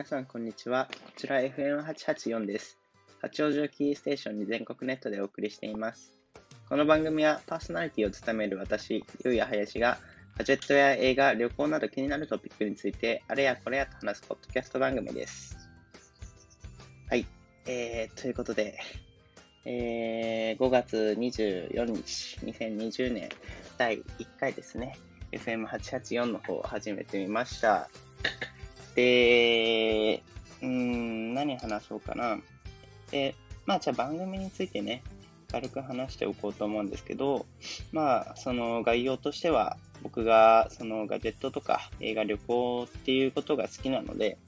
皆さん、こんにちは。こちら FM884 です。八王子をキーステーションに全国ネットでお送りしています。この番組はパーソナリティを務める私、ゆうやはやしが、ガジェットや映画、旅行など気になるトピックについて、あれやこれやと話すポッドキャスト番組です。はい。えー、ということで、えー、5月24日、2020年第1回ですね。FM884 の方を始めてみました。で、うん、何話そうかな。で、まあ、じゃあ番組についてね、軽く話しておこうと思うんですけど、まあ、その概要としては、僕がそのガジェットとか映画旅行っていうことが好きなので、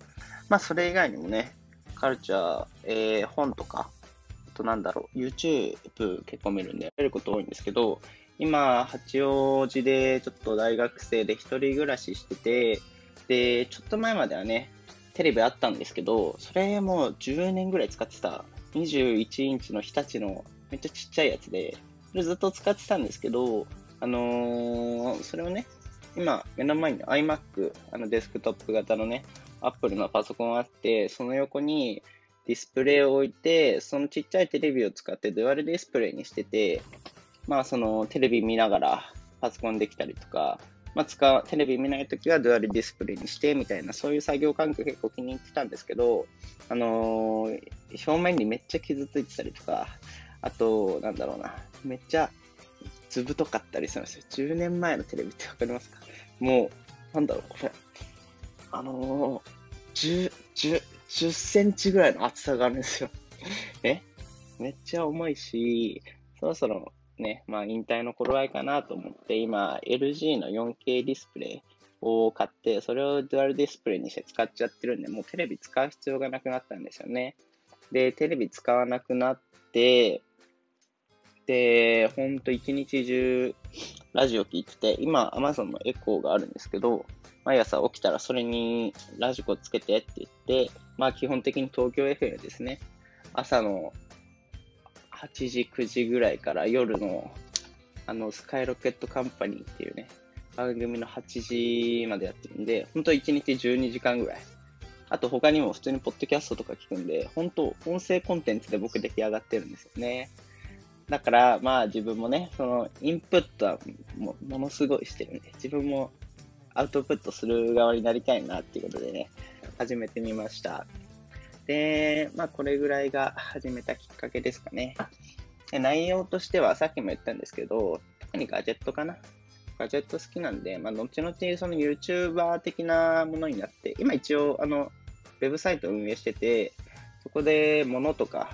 まあ、それ以外にもね、カルチャー、えー、本とか、あとなんだろう、YouTube 結構見るんで、やれること多いんですけど、今、八王子でちょっと大学生で一人暮らししてて、で、ちょっと前まではね、テレビあったんですけど、それもう10年ぐらい使ってた。21インチの日立のめっちゃちっちゃいやつで、それずっと使ってたんですけど、あのー、それをね、今、目の前に iMac、あのデスクトップ型のね、Apple のパソコンあって、その横にディスプレイを置いて、そのちっちゃいテレビを使ってデュアルディスプレイにしてて、まあそのテレビ見ながらパソコンできたりとか、まあ、使う、テレビ見ないときはデュアルディスプレイにしてみたいな、そういう作業環境結構気に入ってたんですけど、あのー、表面にめっちゃ傷ついてたりとか、あと、なんだろうな、めっちゃずぶとかったりするんですよ。10年前のテレビってわかりますか？もう、なんだろう、これ。あのー、10、10、10センチぐらいの厚さがあるんですよ。え？めっちゃ重いし、そろそろね、まあ引退の頃合いかなと思って、今 LG の 4K ディスプレイを買って、それをデュアルディスプレイにして使っちゃってるんで、もうテレビ使う必要がなくなったんですよね。で、テレビ使わなくなって、で、ほんと一日中ラジオ聞いてて、今 Amazon のエコーがあるんですけど、毎朝起きたらそれにラジコつけてって言って、まあ基本的に東京 FM ですね。朝の8時、9時ぐらいから夜の、あの、スカイロケットカンパニーっていうね、番組の8時までやってるんで、本当1日12時間ぐらい。あと他にも普通にポッドキャストとか聞くんで、本当音声コンテンツで僕出来上がってるんですよね。だから、まあ自分もね、そのインプットはもものすごいしてるんで、自分もアウトプットする側になりたいなっていうことでね、始めてみました。で、まあ、これぐらいが始めたきっかけですかね。内容としては、さっきも言ったんですけど、特にガジェットかな。ガジェット好きなんで、まあ、後々その YouTuber 的なものになって、今一応、あの、ウェブサイト運営してて、そこで物とか、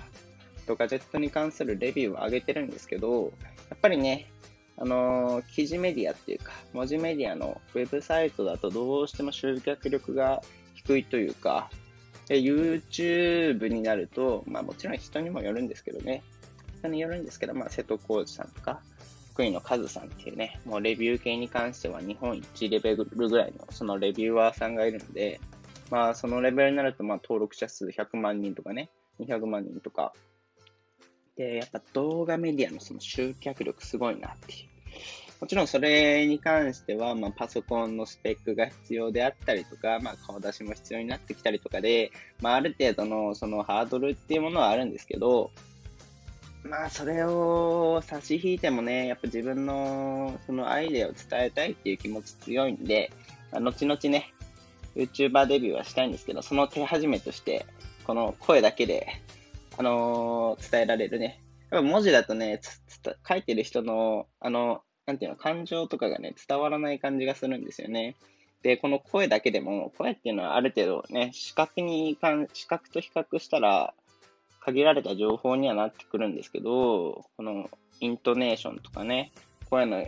とガジェットに関するレビューを上げてるんですけど、やっぱりね、あの記事メディアっていうか、文字メディアのウェブサイトだとどうしても集客力が低いというか、で、YouTube になると、まあもちろん人にもよるんですけどね。人によるんですけど、まあ瀬戸康史さんとか、福井のカズさんっていうね、もうレビュー系に関しては日本一レベルぐらいのそのレビューアーさんがいるので、まあそのレベルになると、まあ登録者数100万人とかね、200万人とか。で、やっぱ動画メディアのその集客力すごいなっていう。もちろんそれに関しては、まあ、パソコンのスペックが必要であったりとか、まあ、顔出しも必要になってきたりとかで、まあ、ある程度のそのハードルっていうものはあるんですけど、まあ、それを差し引いてもね、やっぱ自分のそのアイデアを伝えたいっていう気持ち強いんで、まあ、後々ね、YouTuber デビューはしたいんですけど、その手始めとして、この声だけで、あのー、伝えられるね。やっぱ文字だとね、書いてる人の、あの、なんていうの、感情とかがね、伝わらない感じがするんですよね。で、この声だけでも、声っていうのはある程度ね、視覚に視覚と比較したら、限られた情報にはなってくるんですけど、このイントネーションとかね、声の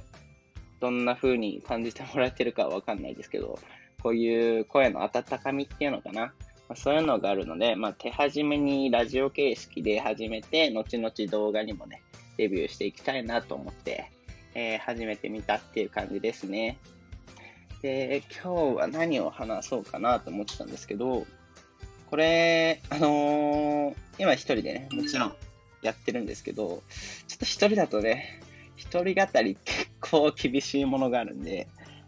どんな風に感じてもらえてるかはわかんないですけど、こういう声の温かみっていうのかな。まあ、そういうのがあるので、まあ、手始めにラジオ形式で始めて、後々動画にもね、デビューしていきたいなと思って、えー、始めてみたっていう感じですね。で、今日は何を話そうかなと思ってたんですけど、これ、あのー、今一人でね、もちろんやってるんですけど、ちょっと一人だとね、一人語り結構厳しいものがあるんで、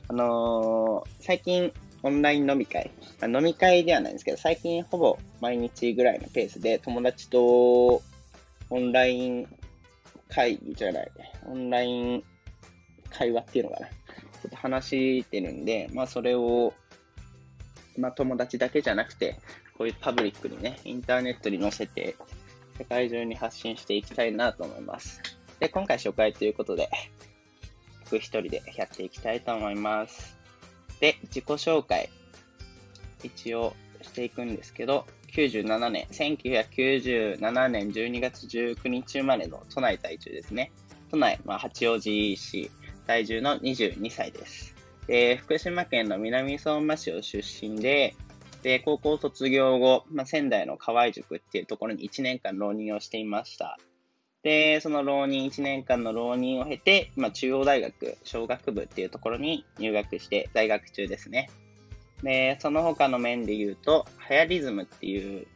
あのー、最近オンライン飲み会。飲み会ではないんですけど、最近ほぼ毎日ぐらいのペースで友達とオンライン会議じゃない、オンライン会話っていうのかな。ちょっと話してるんで、まあそれを、まあ友達だけじゃなくて、こういうパブリックにね、インターネットに載せて、世界中に発信していきたいなと思います。で、今回初回ということで、僕一人でやっていきたいと思います。で、自己紹介、一応していくんですけど、97年、1997年12月19日生まれの都内在住ですね。都内、まあ、八王子市在住の22歳です。で、福島県の南相馬市を出身で、で、高校卒業後、まあ、仙台の河合塾っていうところに1年間浪人をしていました。で、その浪人、1年間の浪人を経て、まあ、中央大学小学部っていうところに入学して在学中ですね。で、その他の面で言うと、ハヤリズムっていう、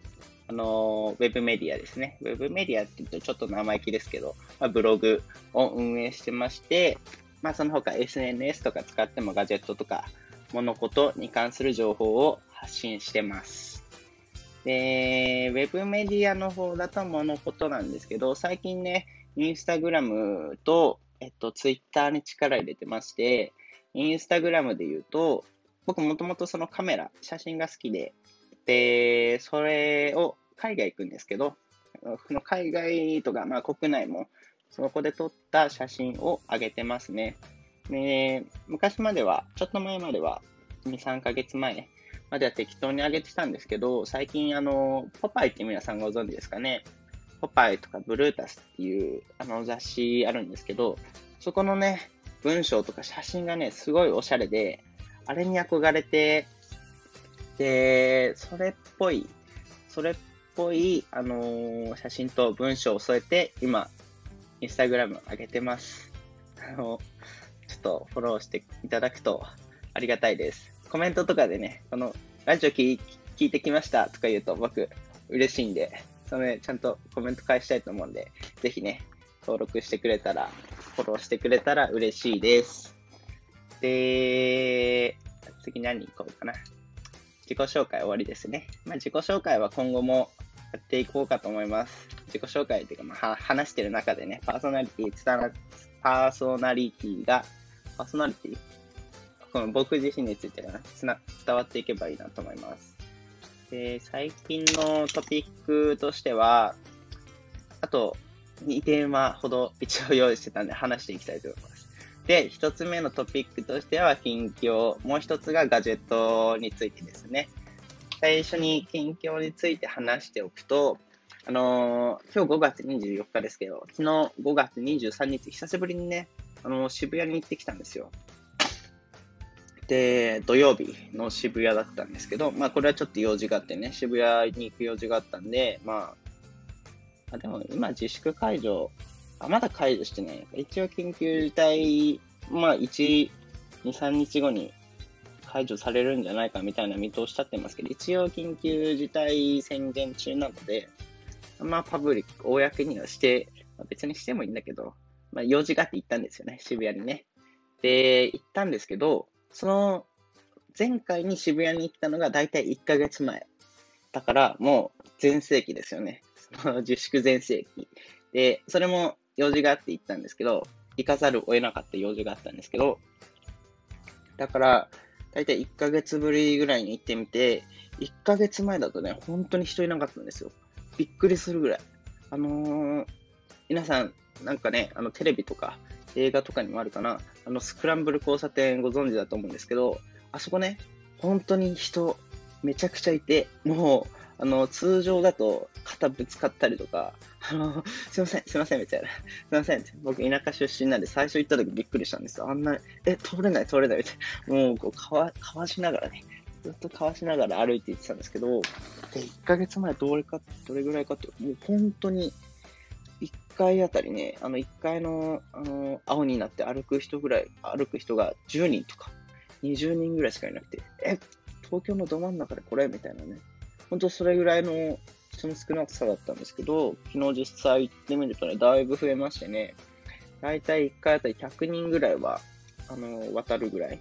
あの、ウェブメディアですね。ウェブメディアって言うとちょっと生意気ですけど、まあ、ブログを運営してまして、まあ、その他 SNS とか使ってもガジェットとか物事に関する情報を発信してます。で、ウェブメディアの方だと物事なんですけど、最近ね、インスタグラムと、えっと、ツイッターに力入れてまして、インスタグラムで言うと、僕もともとそのカメラ、写真が好きで、で、それを海外行くんですけど、その海外とか、まあ国内も、そこで撮った写真を上げてますね。で、昔までは、ちょっと前までは、2、3ヶ月前までは適当に上げてたんですけど、最近あの、ポパイって皆さんご存知ですかね。ポパイとかブルータスっていうあの雑誌あるんですけど、そこのね、文章とか写真がね、すごいおしゃれで、あれに憧れて、で、それっぽい、それっぽい、あのー、写真と文章を添えて、今、インスタグラム上げてます。あの、ちょっとフォローしていただくとありがたいです。コメントとかでね、この、ラジオ聞いてきましたとか言うと僕、嬉しいんで、それちゃんとコメント返したいと思うんで、ぜひね、登録してくれたら、フォローしてくれたら嬉しいです。で、次何行こうかな。自己紹介終わりですね。まあ、自己紹介は今後もやっていこうかと思います。自己紹介っていうか、まあ、話してる中でね、パーソナリティ、パーソナリティが、パーソナリティ？この僕自身についてが伝わっていけばいいなと思います。で、最近のトピックとしては、あと2テーほど一応用意してたんで話していきたいと思います。で、一つ目のトピックとしては近況、もう一つがガジェットについてですね。最初に近況について話しておくと、あのー、今日5月24日ですけど、昨日5月23日、久しぶりにね、あのー、渋谷に行ってきたんですよ。で、土曜日の渋谷だったんですけど、まあこれはちょっと用事があってね、渋谷に行く用事があったんで、まあ、あでも今自粛解除あ、まだ解除してない。一応緊急事態、まあ、1、2、3日後に解除されるんじゃないかみたいな見通し立ってますけど、一応緊急事態宣言中なので、まあ、パブリック、公にはして、まあ、別にしてもいいんだけど、まあ、用事があって行ったんですよね、渋谷にね。で、行ったんですけど、その、前回に渋谷に行ったのが大体1ヶ月前。だから、もう、全盛期ですよね。その自粛全盛期。で、それも用事があって行ったんですけど、行かざるを得なかった用事があったんですけど、だから、だいたい1ヶ月ぶりぐらいに行ってみて、1ヶ月前だとね、本当に人いなかったんですよ。びっくりするぐらい。あのー、皆さん、なんかね、あの、テレビとか映画とかにもあるかな、あの、スクランブル交差点ご存知だと思うんですけど、あそこね、本当に人、めちゃくちゃいて、もう、あの、通常だと肩ぶつかったりとか、あの、すいません、すいません、みたいな。すいません、僕田舎出身なんで最初行った時びっくりしたんですよ。あんな、え、通れない、通れない、みたいな。もう、こう、かわ、かわしながらね、ずっとかわしながら歩いて行ってたんですけど、で、1ヶ月前どれか、どれぐらいかって、もう本当に、1回あたりね、あの、1階の、あの、青になって歩く人ぐらい、歩く人が10人とか、20人ぐらいしかいなくて、え、東京のど真ん中でこれみたいなね。本当それぐらいの人の少なさだったんですけど、昨日実際行ってみるとね、だいぶ増えましてね、だいたい1回あたり100人ぐらいは、あの、渡るぐらい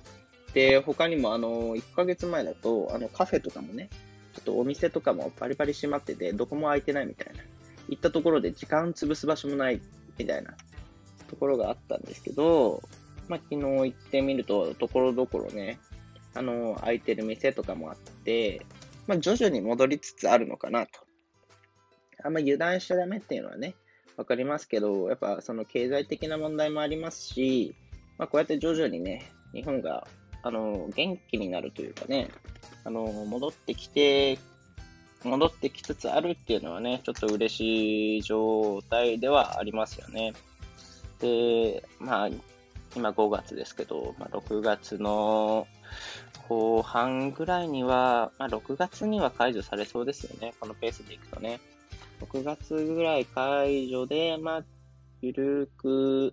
で、他にもあの、1ヶ月前だと、あの、カフェとかもね、ちょっとお店とかもバリバリ閉まってて、どこも空いてないみたいな。行ったところで時間潰す場所もないみたいなところがあったんですけど、まあ、昨日行ってみると、ところどころね、あの、空いてる店とかもあって、まあ、徐々に戻りつつあるのかなと。あんま油断しちゃダメっていうのはね、わかりますけど、やっぱその経済的な問題もありますし、まあ、こうやって徐々にね、日本が、あの、元気になるというかね、あの、戻ってきて、戻ってきつつあるっていうのはね、ちょっと嬉しい状態ではありますよね。で、まあ、今5月ですけど、まあ、6月の後半ぐらいには、まあ、6月には解除されそうですよね。このペースでいくとね。6月ぐらい解除で、まあ、ゆるく、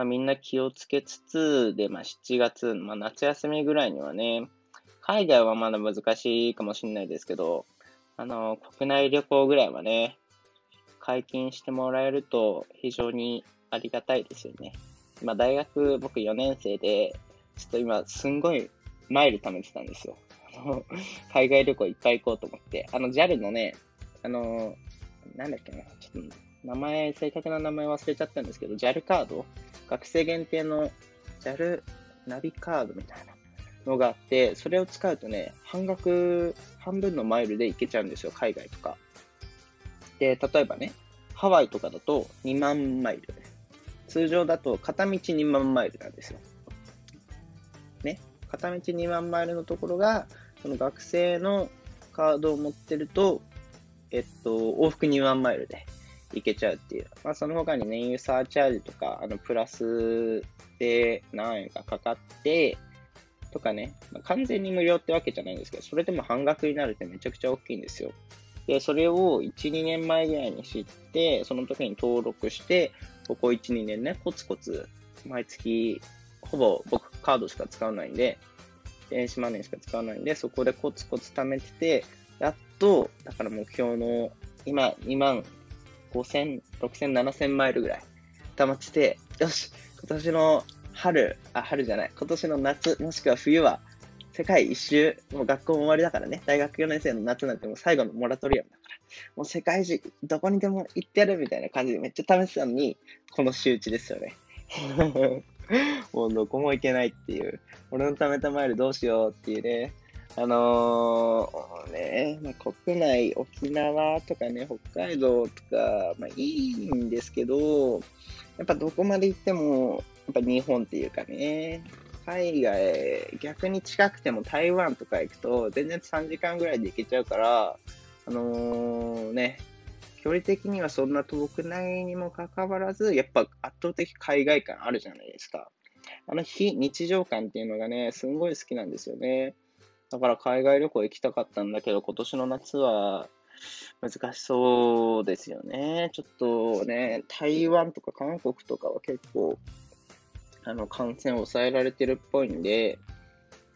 まあ、みんな気をつけつつ、で、まあ、7月、まあ、夏休みぐらいにはね、海外はまだ難しいかもしれないですけど、あの、国内旅行ぐらいはね、解禁してもらえると非常にありがたいですよね。今、大学、僕4年生で、ちょっと今、すんごいマイル貯めてたんですよ。海外旅行いっぱい行こうと思って。あの、JAL のね、あの、なんだっけな、ちょっと、名前、正確な名前忘れちゃったんですけど、JAL カード学生限定の JAL ナビカードみたいなのがあって、それを使うとね、半額、半分のマイルで行けちゃうんですよ、海外とか。で、例えばね、ハワイとかだと2万マイル。通常だと片道2万マイルなんですよ。ね。片道2万マイルのところが、その学生のカードを持ってると、えっと、往復2万マイルで行けちゃうっていう。まあ、その他に燃油サーチャージとか、あの、プラスで何円かかかって、とかね、まあ、完全に無料ってわけじゃないんですけど、それでも半額になるってめちゃくちゃ大きいんですよ。で、それを1、2年前ぐらいに知って、その時に登録して、ここ1、2年ね、コツコツ、毎月、ほぼ僕カードしか使わないんで、電子マネーしか使わないんで、そこでコツコツ貯めてて、やっと、だから目標の、今、2万5000、6000、7000マイルぐらい溜まってて、よし、今年の春、あ、春じゃない、今年の夏、もしくは冬は、世界一周、もう学校も終わりだからね、大学4年生の夏なんてもう最後のモラトリアムだから、もう世界中、どこにでも行ってやるみたいな感じでめっちゃ試したのに、この周知ですよね。もうどこも行けないっていう、俺の貯めたマイルどうしようっていうね、あのー、ね、まあ、国内、沖縄とかね、北海道とか、まあいいんですけど、やっぱどこまで行っても、やっぱ日本っていうかね、海外、逆に近くても台湾とか行くと、全然3時間ぐらいで行けちゃうから、あのー、ね、距離的にはそんな遠くないにもかかわらず、やっぱ圧倒的海外感あるじゃないですか。あの非日常感っていうのがね、すんごい好きなんですよね。だから海外旅行行きたかったんだけど、今年の夏は難しそうですよね。ちょっとね、台湾とか韓国とかは結構、あの、感染を抑えられてるっぽいんで、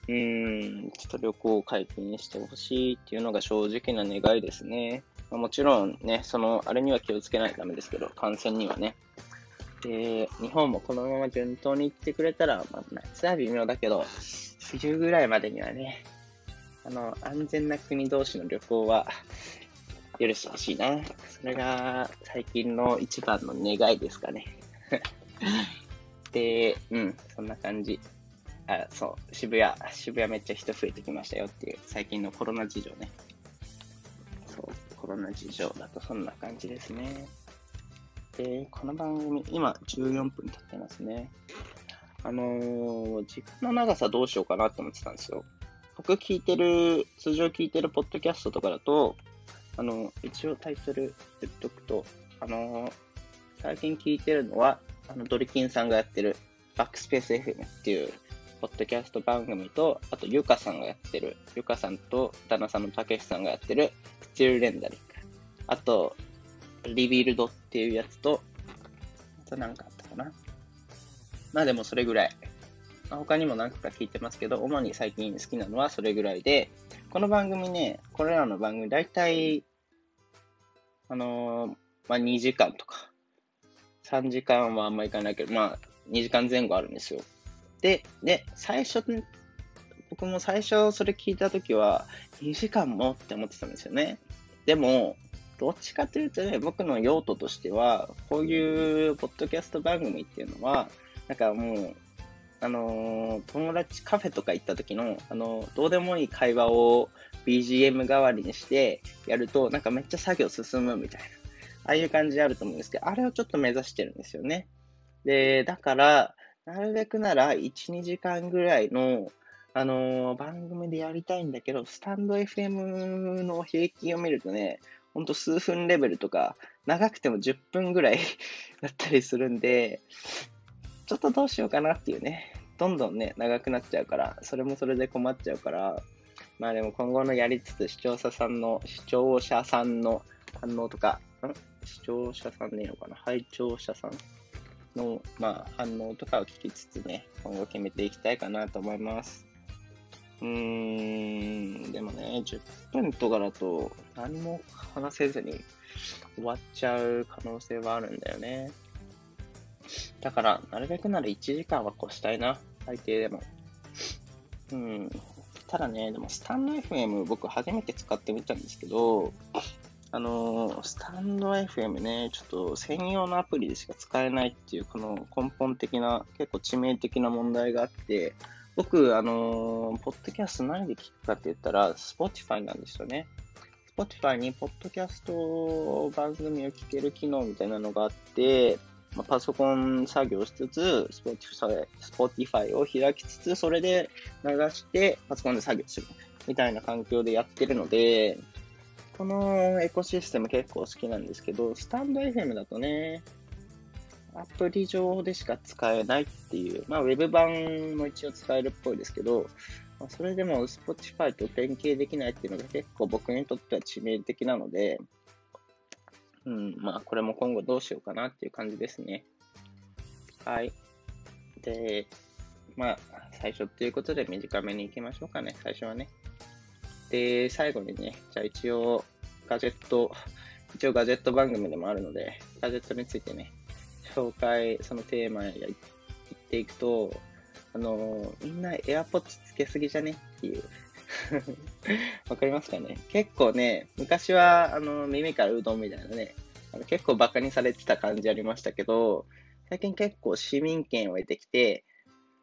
うーん、ちょっと旅行を解禁してほしいっていうのが正直な願いですね。まあ、もちろんね、その、あれには気をつけないとダメですけど、感染にはね。で、日本もこのまま順当に行ってくれたら、まあ、夏は微妙だけど、冬ぐらいまでにはね、あの、安全な国同士の旅行は許してほしいな。それが最近の一番の願いですかね。で、うん、そんな感じ。あ、そう、渋谷、渋谷めっちゃ人増えてきましたよっていう、最近のコロナ事情ね。そう、コロナ事情だとそんな感じですね。で、この番組、今14分経ってますね。あのー、時間の長さどうしようかなって思ってたんですよ。僕聞いてる、通常聞いてるポッドキャストとかだと、あの、一応タイトル言っとくと、あの、最近聞いてるのは、あの、ドリキンさんがやってる、バックスペース FM っていう、ポッドキャスト番組と、あと、ゆかさんがやってる、ゆかさんと、旦那さんのたけしさんがやってる、スチールレンダリング。あと、リビルドっていうやつと、あと何かあったかな。まあでもそれぐらい。他にも何個か聞いてますけど、主に最近好きなのはそれぐらいで、この番組ね、これらの番組大体、あのー、まあ、2時間とか、3時間はあんまりいかないけど、まあ、2時間前後あるんですよ。で、ね、最初、僕も最初それ聞いたときは、2時間もって思ってたんですよね。でも、どっちかというとね、僕の用途としては、こういうポッドキャスト番組っていうのは、なんかもう、あの、友達カフェとか行った時の、あの、どうでもいい会話を BGM 代わりにしてやると、なんかめっちゃ作業進むみたいな、ああいう感じあると思うんですけど、あれをちょっと目指してるんですよね。で、だから、なるべくなら1、2時間ぐらいの、あのー、番組でやりたいんだけど、スタンド FM の平均を見るとね、ほんと数分レベルとか、長くても10分ぐらい だったりするんで、ょっとどうしようかなっていうね、どんどんね、長くなっちゃうから、それもそれで困っちゃうから、まあでも今後のやりつつ、視聴者さんの、視聴者さんの反応とか、ん？視聴者さんでいいのかな？拝聴者さんの、まあ、反応とかを聞きつつね、今後決めていきたいかなと思います。うーん、でもね、10分とかだと何も話せずに終わっちゃう可能性はあるんだよね。だから、なるべくなら1時間は越したいな。最低でも。うん。ただね、でもスタンド FM 僕初めて使ってみたんですけど、あのー、スタンド FM ね、ちょっと専用のアプリでしか使えないっていう、この根本的な、結構致命的な問題があって、僕、あのー、ポッドキャスト何で聞くかって言ったら、Spotify なんですよね。Spotify にポッドキャスト番組を聞ける機能みたいなのがあって、まあ、パソコン作業しつつ、Spotify, Spotify を開きつつ、それで流してパソコンで作業するみたいな環境でやってるので、このエコシステム結構好きなんですけど、スタンド FM だとね、アプリ上でしか使えないっていう、まあ、ウェブ版も一応使えるっぽいですけど、まあ、それでも Spotify と連携できないっていうのが結構僕にとっては致命的なので、うん、まあ、これも今後どうしようかなっていう感じですね。はい。で、まあ、最初っていうことで短めに行きましょうかね、最初はね。で、最後にね、じゃあ一応、ガジェット、一応ガジェット番組でもあるので、ガジェットについてね、紹介、そのテーマや言っていくと、あのみんな AirPods つけすぎじゃね？っていう。わかりますかね？結構ね、昔は、あの、耳からうどんみたいなね、あの結構バカにされてた感じありましたけど、最近結構市民権を得てきて、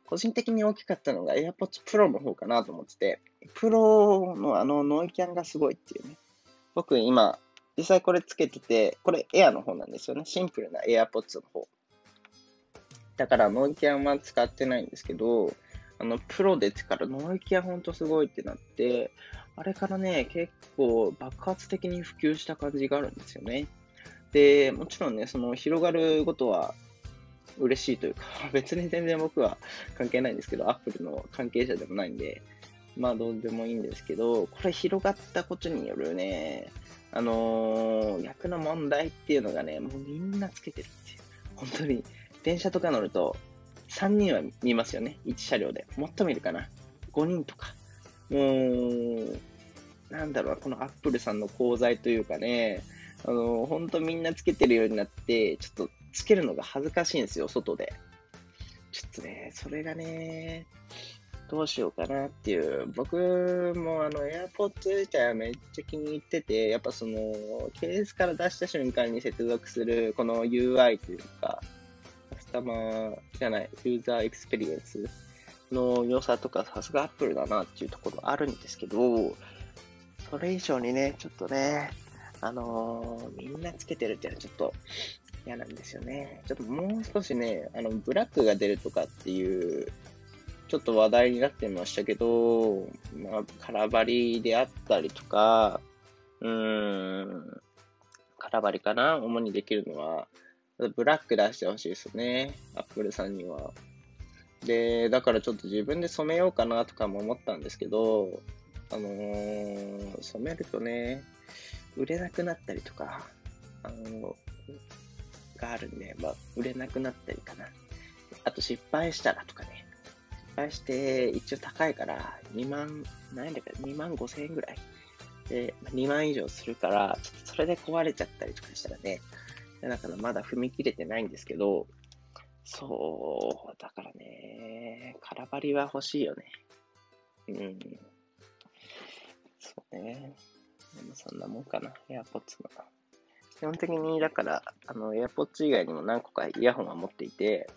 個人的に大きかったのが AirPods Pro の方かなと思ってて、プロのあのノイキャンがすごいっていうね。僕今、実際これつけてて、これエアの方なんですよね。シンプルな AirPods の方。だからノイキャンは使ってないんですけど、あの、プロでからノイキャンほんとすごいってなって、あれからね、結構爆発的に普及した感じがあるんですよね。で、もちろんね、その広がることは嬉しいというか、別に全然僕は関係ないんですけど、アップルの関係者でもないんで、まあどうでもいいんですけど、これ広がったことによるね、あのー、役の問題っていうのがね、もうみんなつけてるっていう。本当に、電車とか乗ると、3人は見ますよね。1車両で。もっと見るかな。5人とか。もう、なんだろう、このアップルさんの功罪というかね、あの、本当みんなつけてるようになって、ちょっとつけるのが恥ずかしいんですよ、外で。ちょっとね、それがね、どうしようかなっていう。僕もあの、AirPods 自体はめっちゃ気に入ってて、やっぱその、ケースから出した瞬間に接続するこの UI というか、タマーじゃない、ユーザーエクスペリエンスの良さとか、さすが Apple だなっていうところあるんですけど、それ以上にね、ちょっとね、あのー、みんなつけてるっていうのはちょっと嫌なんですよね。ちょっともう少しね、あの、ブラックが出るとかっていう、ちょっと話題になってましたけど、まあ、空張りであったりとか、うーん、空張りかな主にできるのは、ブラック出してほしいですね。アップルさんには。で、だからちょっと自分で染めようかなとかも思ったんですけど、あのー、染めるとね、売れなくなったりとか、あのがあるんで、まあ、売れなくなったりかな。あと失敗したらとかね。失敗して、一応高いから、2万、何だか、2万5千円ぐらい。で、2万以上するから、ちょっとそれで壊れちゃったりとかしたらね、だからまだ踏み切れてないんですけど、そう、だからね、空張りは欲しいよね。うん。そうね。でもそんなもんかな、AirPods の。基本的に、だから、あの、AirPods 以外にも何個かイヤホンは持っていて、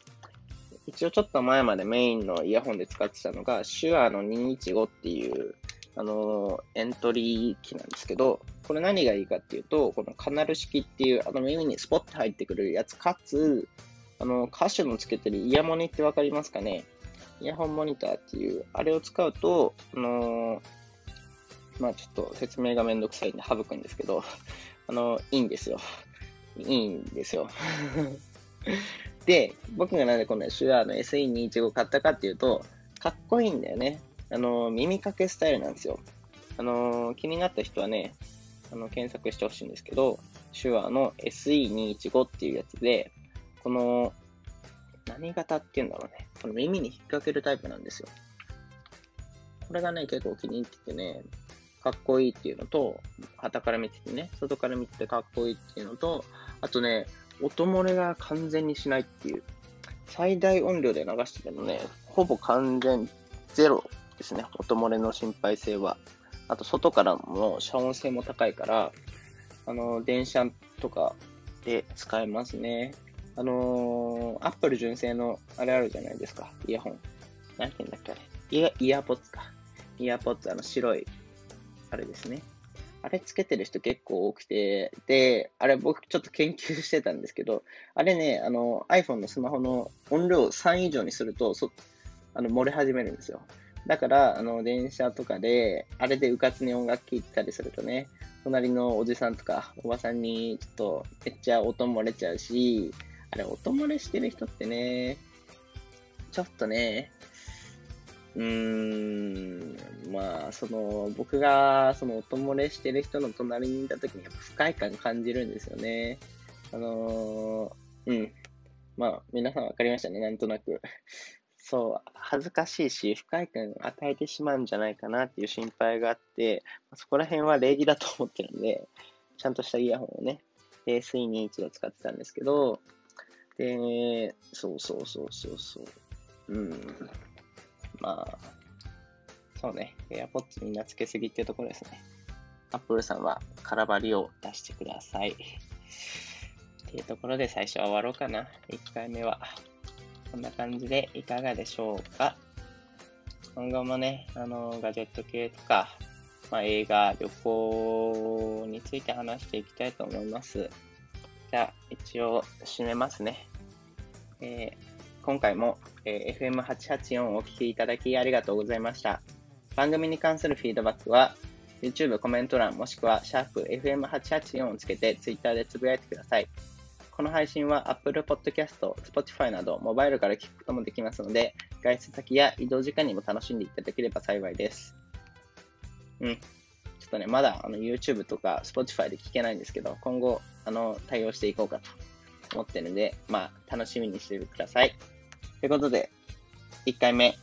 一応ちょっと前までメインのイヤホンで使ってたのが、手話の215っていう、あの、エントリー機なんですけど、これ何がいいかっていうと、このカナル式っていう、あの耳にスポッと入ってくるやつ、かつ、あの、歌手のつけてるイヤモニってわかりますかね？イヤホンモニターっていう、あれを使うと、あのまあちょっと説明がめんどくさいんで省くんですけど、あの、いいんですよ。いいんですよ。で、僕がなんでこの手話の SE215 買ったかっていうと、かっこいいんだよね。あの、耳かけスタイルなんですよ。あの、気になった人はね、あの、検索してほしいんですけど、手話の SE215 っていうやつで、この、何型っていうんだろうね。この耳に引っ掛けるタイプなんですよ。これがね、結構気に入っててね、かっこいいっていうのと、旗から見ててね、外から見ててかっこいいっていうのと、あとね、音漏れが完全にしないっていう。最大音量で流しててもね、ほぼ完全ゼロですね。音漏れの心配性は。あと、外からも遮音性も高いから、あの、電車とかで使えますね。あのー、アップル純正のあれあるじゃないですか。イヤホン。何て言うんだっけあれ。イヤ、イヤポッツか。イヤポッツ、あの白い、あれですね。あれつけてる人結構多くて、で、あれ僕ちょっと研究してたんですけど、あれね、あの iPhone のスマホの音量3以上にすると、そあの漏れ始めるんですよ。だから、あの、電車とかで、あれでうかつに音楽聴いたりするとね、隣のおじさんとかおばさんにちょっとめっちゃ音漏れちゃうし、あれ音漏れしてる人ってね、ちょっとね、うーん、まあ、その、僕が、その、音漏れしてる人の隣にいた時に、やっぱ不快感感じるんですよね。あのー、うん。まあ、皆さん分かりましたね、なんとなく。そう、恥ずかしいし、不快感を与えてしまうんじゃないかなっていう心配があって、そこら辺は礼儀だと思ってるんで、ちゃんとしたイヤホンをね、SE21 度使ってたんですけど、で、そうそうそうそうそう。うん。まあ、そうね、AirPods みんなつけすぎっていうところですね。Apple さんは空張りを出してください。っていうところで最初は終わろうかな。1回目は。こんな感じでいかがでしょうか？今後もね、あの、ガジェット系とか、まあ、映画、旅行について話していきたいと思います。じゃあ、一応、締めますね。えー、今回も、えー、FM884 をお聴きいただきありがとうございました。番組に関するフィードバックは、YouTube コメント欄もしくは、シャープ FM884 をつけて Twitter でつぶやいてください。この配信は Apple Podcast、Spotify などモバイルから聞くこともできますので、外出先や移動時間にも楽しんでいただければ幸いです。うん。ちょっとね、まだあの YouTube とか Spotify で聞けないんですけど、今後、あの、対応していこうかと思ってるんで、まあ、楽しみにしててください。ということで、1回目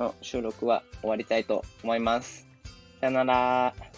の収録は終わりたいと思います。さよなら。